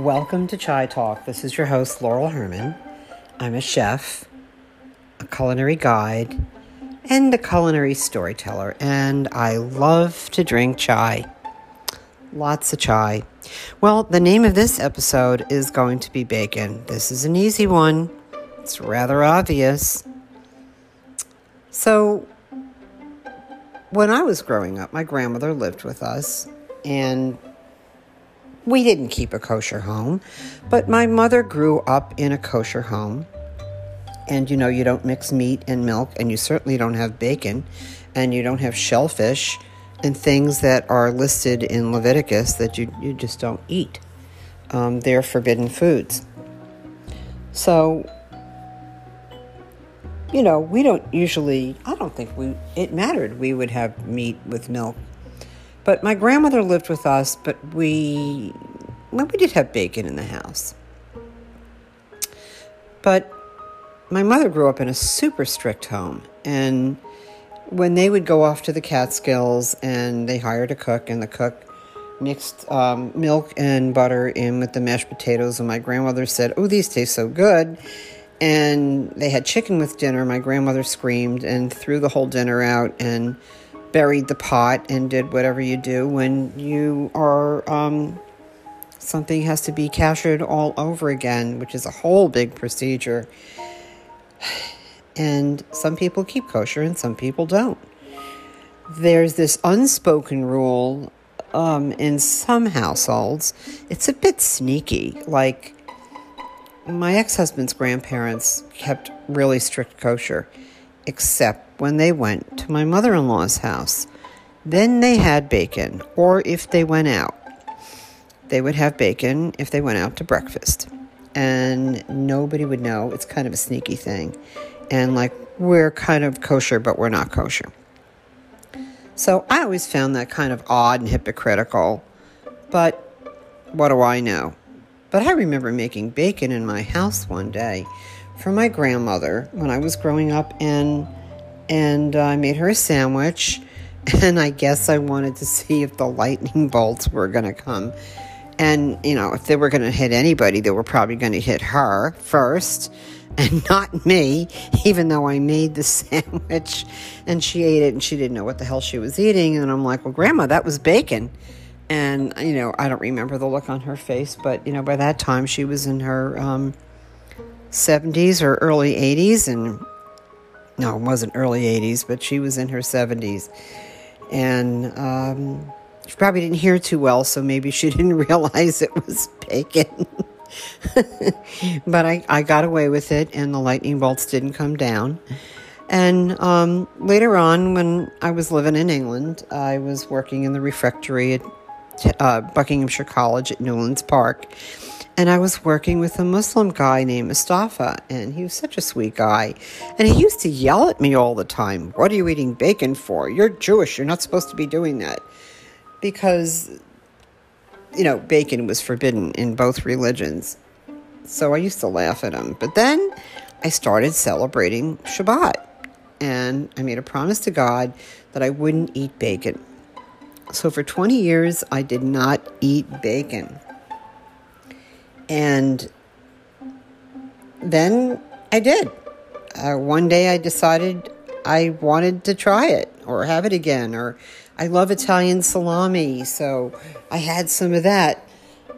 Welcome to Chai Talk. This is your host, Laurel Herman. I'm a chef, a culinary guide, and a culinary storyteller, and I love to drink chai. Lots of chai. Well, the name of this episode is going to be bacon. This is an easy one, it's rather obvious. So, when I was growing up, my grandmother lived with us, and we didn't keep a kosher home, but my mother grew up in a kosher home. And you know, you don't mix meat and milk, and you certainly don't have bacon, and you don't have shellfish and things that are listed in Leviticus that you, you just don't eat. Um, they're forbidden foods. So, you know, we don't usually, I don't think we, it mattered we would have meat with milk but my grandmother lived with us, but we, well, we did have bacon in the house. But my mother grew up in a super strict home. And when they would go off to the Catskills and they hired a cook, and the cook mixed um, milk and butter in with the mashed potatoes, and my grandmother said, Oh, these taste so good. And they had chicken with dinner. My grandmother screamed and threw the whole dinner out. And buried the pot and did whatever you do when you are um, something has to be kashered all over again, which is a whole big procedure. And some people keep kosher and some people don't. There's this unspoken rule um, in some households. It's a bit sneaky. Like my ex husband's grandparents kept really strict kosher except when they went to my mother in law's house. Then they had bacon, or if they went out, they would have bacon if they went out to breakfast. And nobody would know. It's kind of a sneaky thing. And like, we're kind of kosher, but we're not kosher. So I always found that kind of odd and hypocritical. But what do I know? But I remember making bacon in my house one day for my grandmother when I was growing up, and and uh, I made her a sandwich. And I guess I wanted to see if the lightning bolts were going to come. And, you know, if they were going to hit anybody, they were probably going to hit her first and not me, even though I made the sandwich and she ate it and she didn't know what the hell she was eating. And I'm like, well, Grandma, that was bacon. And, you know, I don't remember the look on her face, but, you know, by that time she was in her um, 70s or early 80s, and no, it wasn't early 80s, but she was in her 70s. And um, she probably didn't hear too well, so maybe she didn't realize it was bacon. but I, I got away with it, and the lightning bolts didn't come down. And um, later on, when I was living in England, I was working in the refectory at uh, Buckinghamshire College at Newlands Park and I was working with a Muslim guy named Mustafa, and he was such a sweet guy. And he used to yell at me all the time, What are you eating bacon for? You're Jewish, you're not supposed to be doing that. Because, you know, bacon was forbidden in both religions. So I used to laugh at him. But then I started celebrating Shabbat, and I made a promise to God that I wouldn't eat bacon. So for 20 years, I did not eat bacon. And then I did. Uh, one day I decided I wanted to try it or have it again. Or I love Italian salami, so I had some of that.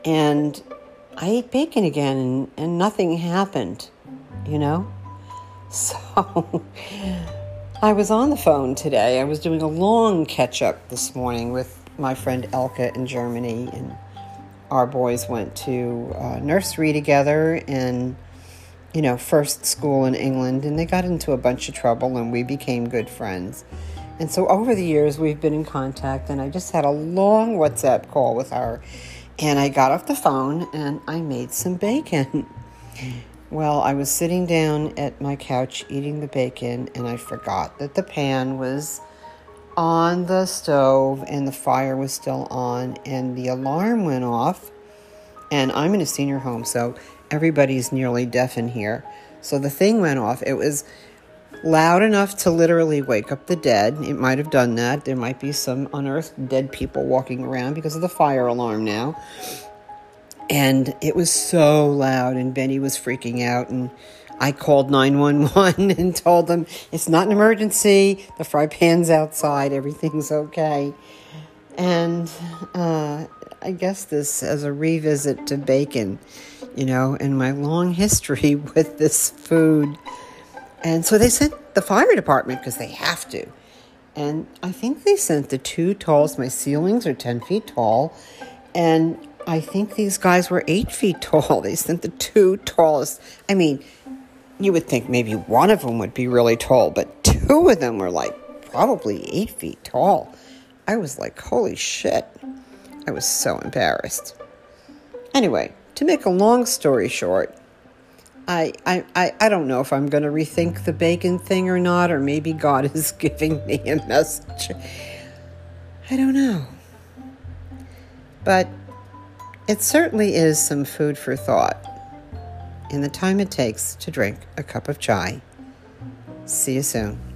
And I ate bacon again, and, and nothing happened, you know? So I was on the phone today. I was doing a long catch up this morning with my friend Elka in Germany. And our boys went to uh, nursery together and you know first school in england and they got into a bunch of trouble and we became good friends. And so over the years we've been in contact and i just had a long whatsapp call with her and i got off the phone and i made some bacon. Well i was sitting down at my couch eating the bacon and i forgot that the pan was on the stove and the fire was still on and the alarm went off. And i'm in a senior home so everybody's nearly deaf in here. So the thing went off. It was loud enough to literally wake up the dead. It might have done that. There might be some unearthed dead people walking around because of the fire alarm now. And it was so loud, and Benny was freaking out. And I called 911 and told them it's not an emergency. The fry pan's outside, everything's okay. And uh, I guess this as a revisit to bacon, you know, and my long history with this food. And so they sent the fire department because they have to. And I think they sent the two tallest. My ceilings are 10 feet tall. And I think these guys were eight feet tall. They sent the two tallest. I mean, you would think maybe one of them would be really tall, but two of them were like probably eight feet tall. I was like, holy shit. I was so embarrassed. Anyway, to make a long story short, I, I, I, I don't know if I'm going to rethink the bacon thing or not, or maybe God is giving me a message. I don't know. But it certainly is some food for thought in the time it takes to drink a cup of chai. See you soon.